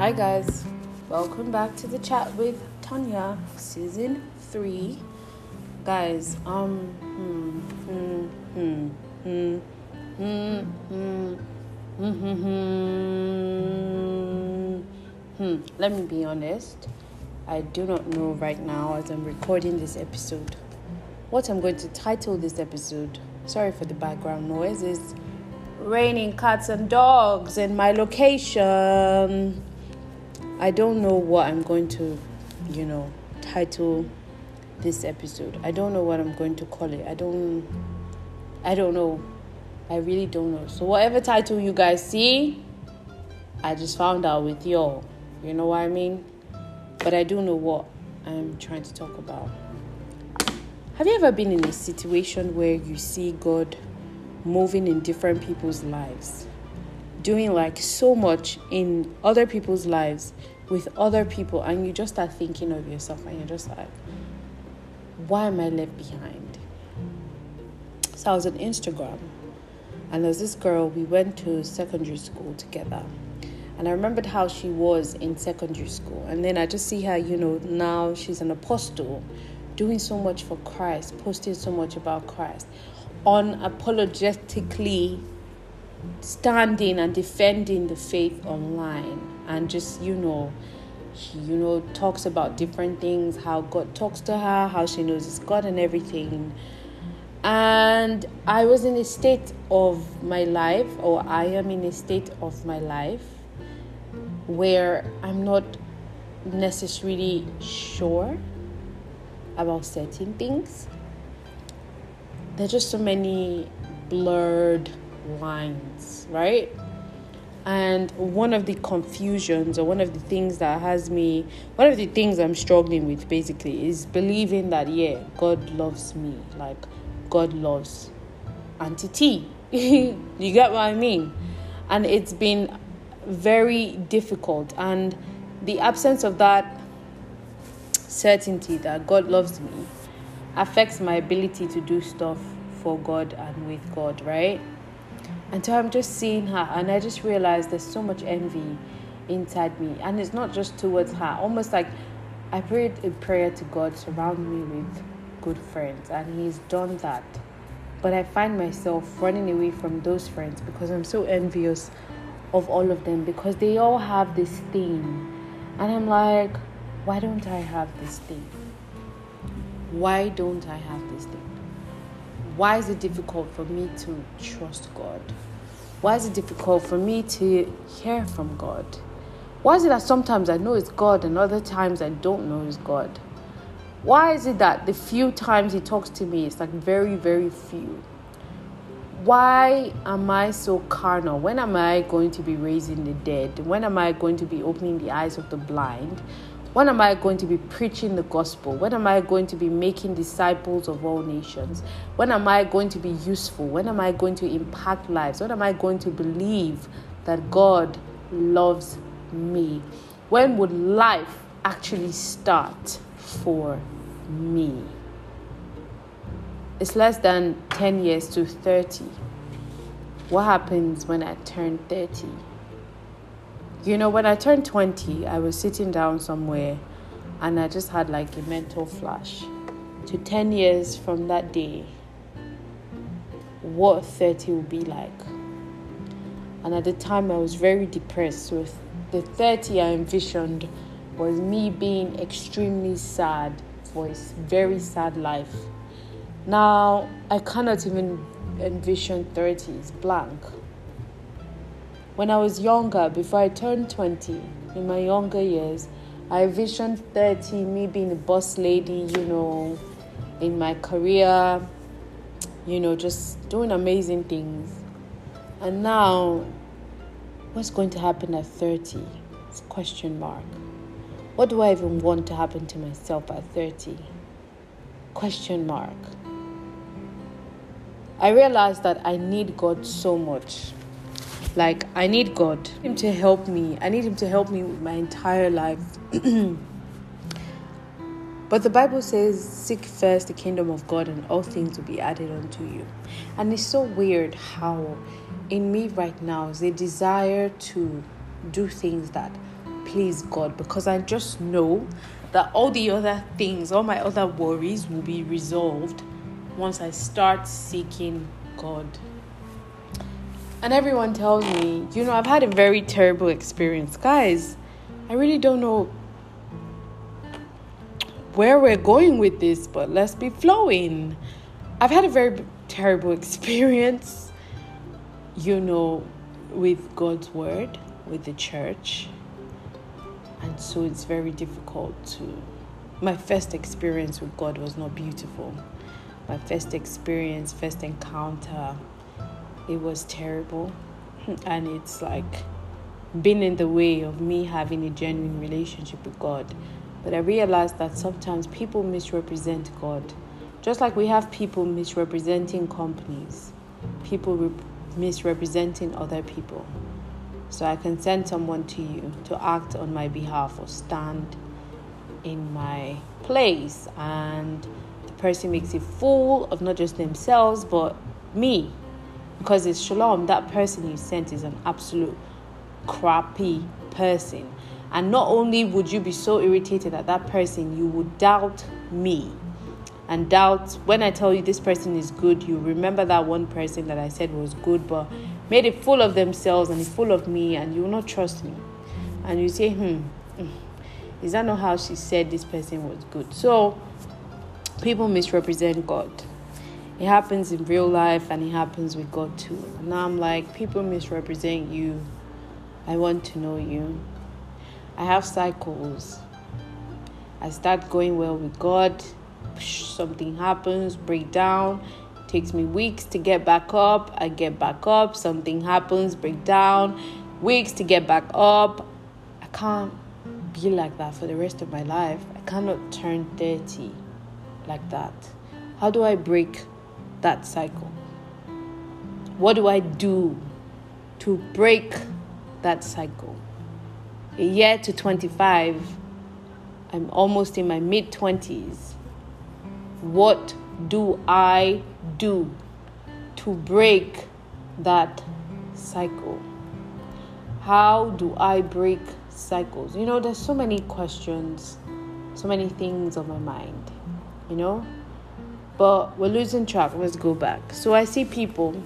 Hi, guys. Welcome back to the chat with Tanya, season three. Guys, um, hmm, hmm, hmm, hmm, hmm, hmm, hmm, hmm. Let me be honest. I do not know right now as I'm recording this episode what I'm going to title this episode. Sorry for the background noise. It's raining cats and dogs in my location. I don't know what I'm going to, you know, title this episode. I don't know what I'm going to call it. I don't I don't know. I really don't know. So whatever title you guys see, I just found out with y'all. You know what I mean? But I do know what I'm trying to talk about. Have you ever been in a situation where you see God moving in different people's lives, doing like so much in other people's lives with other people, and you just start thinking of yourself and you're just like, why am I left behind? So I was on Instagram, and there's this girl, we went to secondary school together. And I remembered how she was in secondary school. And then I just see her, you know, now she's an apostle, doing so much for Christ, posting so much about Christ unapologetically standing and defending the faith online. And just you know she you know talks about different things how god talks to her how she knows it's god and everything. And i was in a state of my life or i am in a state of my life where i'm not necessarily sure about certain things. There's just so many blurred lines, right? And one of the confusions, or one of the things that has me, one of the things I'm struggling with basically is believing that, yeah, God loves me. Like, God loves Auntie T. you get what I mean? And it's been very difficult. And the absence of that certainty that God loves me affects my ability to do stuff for God and with God, right? And so I'm just seeing her, and I just realized there's so much envy inside me, and it's not just towards her. Almost like I prayed a prayer to God, surround me with good friends, and He's done that. But I find myself running away from those friends because I'm so envious of all of them because they all have this thing, and I'm like, why don't I have this thing? why don't I have this thing? Why is it difficult for me to trust God? Why is it difficult for me to hear from God? Why is it that sometimes I know it's God and other times I don't know it's God? Why is it that the few times He talks to me, it's like very, very few? Why am I so carnal? When am I going to be raising the dead? When am I going to be opening the eyes of the blind? When am I going to be preaching the gospel? When am I going to be making disciples of all nations? When am I going to be useful? When am I going to impact lives? When am I going to believe that God loves me? When would life actually start for me? It's less than 10 years to 30. What happens when I turn 30? You know, when I turned 20, I was sitting down somewhere and I just had like a mental flash to 10 years from that day, what 30 would be like. And at the time, I was very depressed. So, the 30 I envisioned was me being extremely sad for a very sad life. Now, I cannot even envision 30, it's blank. When I was younger, before I turned 20, in my younger years, I envisioned 30, me being a boss lady, you know, in my career, you know, just doing amazing things. And now, what's going to happen at 30? It's a question mark. What do I even want to happen to myself at 30? Question mark. I realized that I need God so much. Like, I need God, Him to help me. I need Him to help me with my entire life. but the Bible says, Seek first the kingdom of God, and all things will be added unto you. And it's so weird how, in me right now, is a desire to do things that please God because I just know that all the other things, all my other worries will be resolved once I start seeking God. And everyone tells me, you know, I've had a very terrible experience. Guys, I really don't know where we're going with this, but let's be flowing. I've had a very terrible experience, you know, with God's word, with the church. And so it's very difficult to. My first experience with God was not beautiful. My first experience, first encounter, it was terrible. And it's like been in the way of me having a genuine relationship with God. But I realized that sometimes people misrepresent God. Just like we have people misrepresenting companies, people re- misrepresenting other people. So I can send someone to you to act on my behalf or stand in my place, and the person makes a fool of not just themselves but me. Because it's shalom, that person you sent is an absolute crappy person. And not only would you be so irritated at that person, you would doubt me. And doubt when I tell you this person is good, you remember that one person that I said was good, but made it full of themselves and full of me, and you will not trust me. And you say, hmm, hmm, is that not how she said this person was good? So people misrepresent God. It happens in real life and it happens with God too. And now I'm like, people misrepresent you. I want to know you. I have cycles. I start going well with God, something happens, break down. Takes me weeks to get back up. I get back up, something happens, break down. Weeks to get back up. I can't be like that for the rest of my life. I cannot turn 30 like that. How do I break that cycle? What do I do to break that cycle? a year to 25, I'm almost in my mid 20s. What do I do to break that cycle? How do I break cycles? You know, there's so many questions, so many things on my mind, you know? But we're losing track. Let's go back. So I see people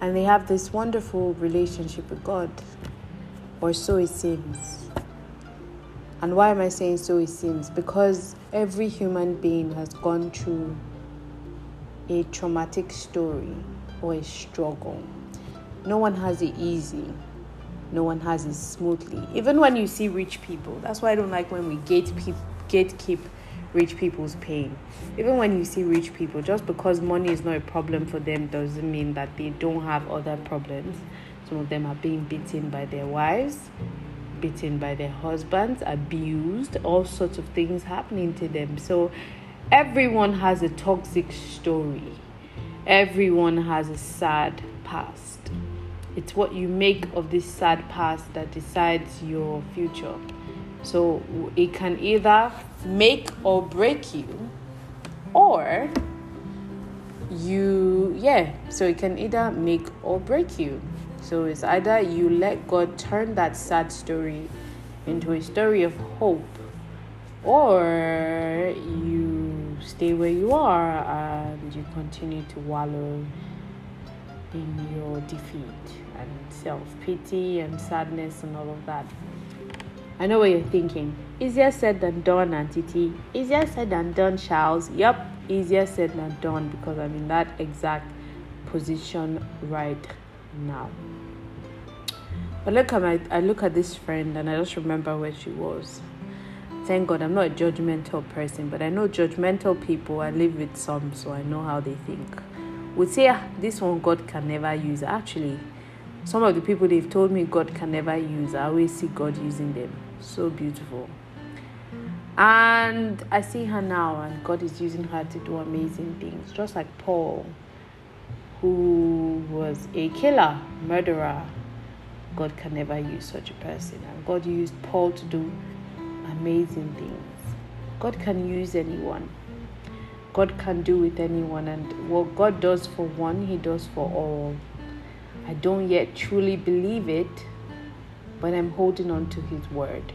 and they have this wonderful relationship with God or so it seems. And why am I saying so it seems? Because every human being has gone through a traumatic story or a struggle. No one has it easy. No one has it smoothly. Even when you see rich people, that's why I don't like when we gate gatekeep rich people's pain. Even when you see rich people, just because money is not a problem for them doesn't mean that they don't have other problems. Some of them are being beaten by their wives, beaten by their husbands, abused, all sorts of things happening to them. So everyone has a toxic story. Everyone has a sad past. It's what you make of this sad past that decides your future. So it can either make or break you, or you, yeah, so it can either make or break you. So it's either you let God turn that sad story into a story of hope, or you stay where you are and you continue to wallow in your defeat and self pity and sadness and all of that. I know what you're thinking. Easier said than done, Auntie T. Easier said than done, Charles. Yep, easier said than done because I'm in that exact position right now. But look at my I look at this friend and I just remember where she was. Thank God I'm not a judgmental person, but I know judgmental people. I live with some, so I know how they think. Would say ah, this one God can never use. Actually, some of the people they've told me God can never use, I always see God using them. So beautiful. And I see her now, and God is using her to do amazing things. Just like Paul, who was a killer, murderer, God can never use such a person. And God used Paul to do amazing things. God can use anyone. God can do with anyone. And what God does for one, He does for all. I don't yet truly believe it, but I'm holding on to His word.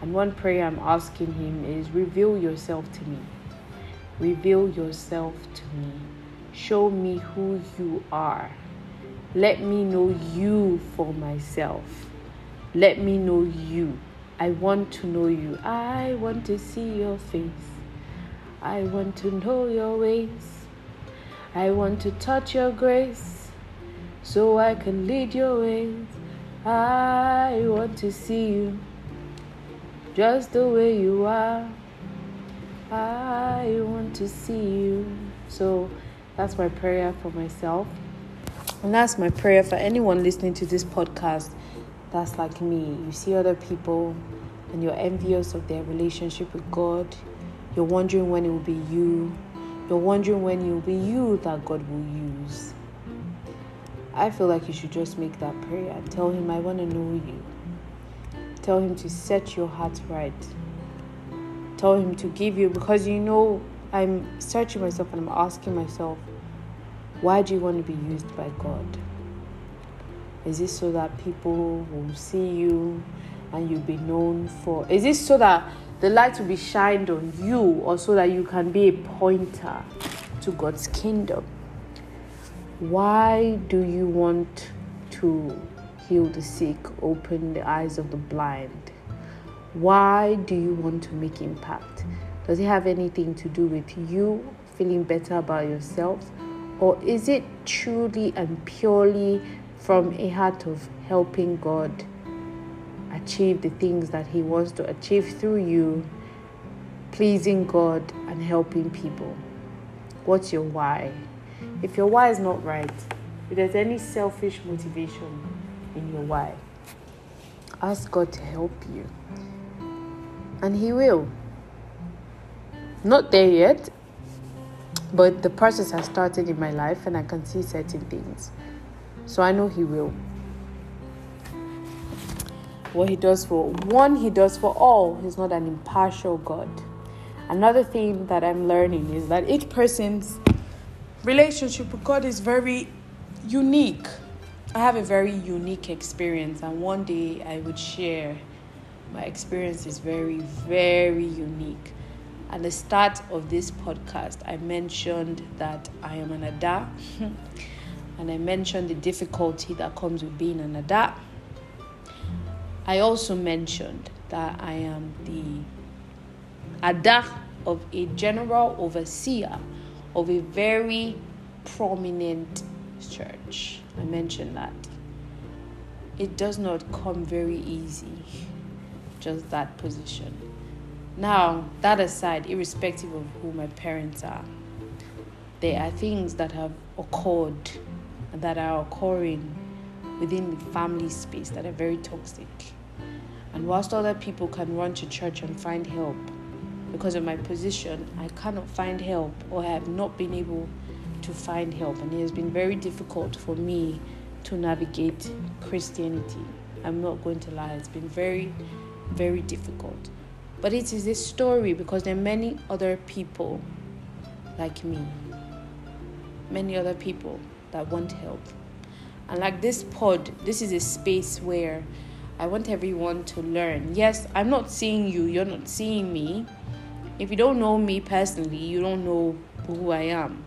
And one prayer I'm asking Him is reveal yourself to me. Reveal yourself to me. Show me who you are. Let me know you for myself. Let me know you. I want to know you. I want to see your face. I want to know your ways. I want to touch your grace so I can lead your ways. I want to see you just the way you are. I want to see you. So that's my prayer for myself. And that's my prayer for anyone listening to this podcast that's like me. You see other people and you're envious of their relationship with God. You're wondering when it will be you. You're wondering when it will be you that God will use. I feel like you should just make that prayer. Tell Him, I want to know you. Tell Him to set your heart right. Tell Him to give you, because you know, I'm searching myself and I'm asking myself, why do you want to be used by God? Is this so that people will see you and you'll be known for? Is this so that the light will be shined on you or so that you can be a pointer to God's kingdom? Why do you want to heal the sick, open the eyes of the blind? Why do you want to make impact? Does it have anything to do with you feeling better about yourself? Or is it truly and purely from a heart of helping God achieve the things that He wants to achieve through you, pleasing God and helping people? What's your why? If your why is not right, if there's any selfish motivation, in your why. Ask God to help you. And He will. Not there yet, but the process has started in my life and I can see certain things. So I know He will. What He does for one, He does for all. He's not an impartial God. Another thing that I'm learning is that each person's relationship with God is very unique. I have a very unique experience, and one day I would share. My experience is very, very unique. At the start of this podcast, I mentioned that I am an Ada, and I mentioned the difficulty that comes with being an Ada. I also mentioned that I am the Ada of a general overseer of a very prominent church. I mentioned that. It does not come very easy, just that position. Now, that aside, irrespective of who my parents are, there are things that have occurred that are occurring within the family space that are very toxic. And whilst other people can run to church and find help, because of my position, I cannot find help or have not been able to find help, and it has been very difficult for me to navigate Christianity. I'm not going to lie, it's been very, very difficult. But it is a story because there are many other people like me, many other people that want help. And like this pod, this is a space where I want everyone to learn. Yes, I'm not seeing you, you're not seeing me. If you don't know me personally, you don't know who I am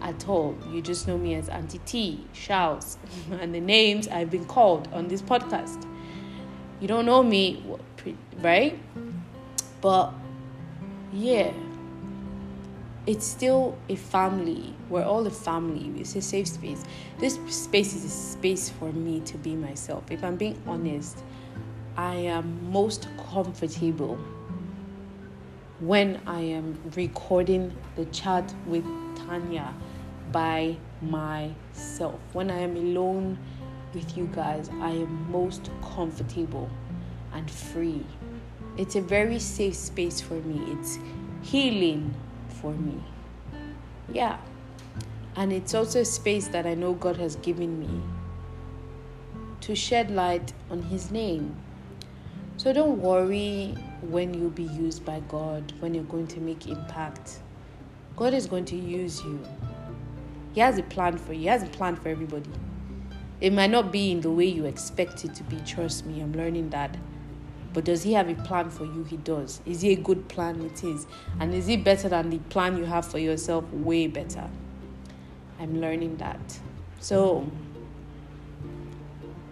at all. You just know me as Auntie T, Shouts, and the names I've been called on this podcast. You don't know me, right? But yeah, it's still a family. We're all a family. It's a safe space. This space is a space for me to be myself. If I'm being honest, I am most comfortable when I am recording the chat with Tanya by myself. When I am alone with you guys, I am most comfortable and free. It's a very safe space for me. It's healing for me. Yeah. And it's also a space that I know God has given me to shed light on His name. So don't worry when you'll be used by God, when you're going to make impact. God is going to use you. He has a plan for you. He has a plan for everybody. It might not be in the way you expect it to be. Trust me, I'm learning that. But does he have a plan for you? He does. Is he a good plan? It is. And is it better than the plan you have for yourself? Way better. I'm learning that. So,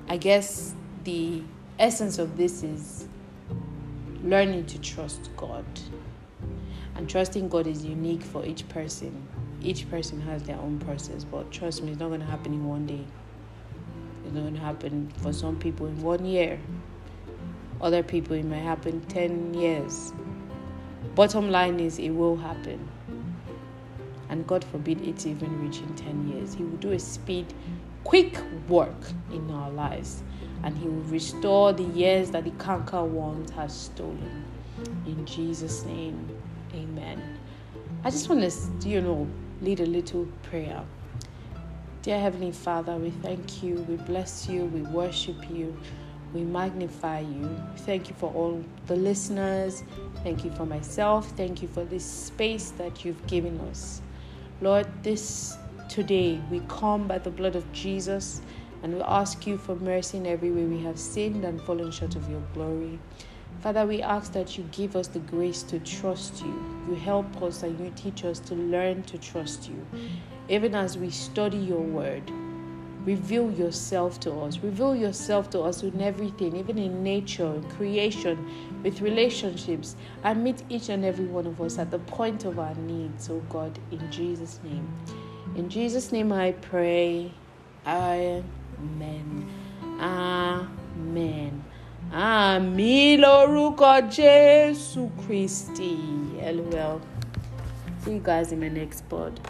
I guess the essence of this is learning to trust God. And trusting God is unique for each person. Each person has their own process, but trust me, it's not going to happen in one day. It's not going to happen for some people in one year. Other people, it might happen 10 years. Bottom line is, it will happen. And God forbid it's even reaching 10 years. He will do a speed, quick work in our lives. And He will restore the years that the canker worms has stolen. In Jesus' name, amen. I just want to, you know, lead a little prayer. Dear Heavenly Father, we thank you, we bless you, we worship you. We magnify you. Thank you for all the listeners. Thank you for myself. Thank you for this space that you've given us. Lord, this today we come by the blood of Jesus and we ask you for mercy in every way we have sinned and fallen short of your glory. Father, we ask that you give us the grace to trust you. You help us and you teach us to learn to trust you. Even as we study your word, Reveal yourself to us. Reveal yourself to us in everything, even in nature, in creation, with relationships. And meet each and every one of us at the point of our needs, oh God, in Jesus' name. In Jesus' name I pray. Amen. Amen. Amen. Àmì lórúkọ Jésù Kristi. LOL. See you guys in my next pod.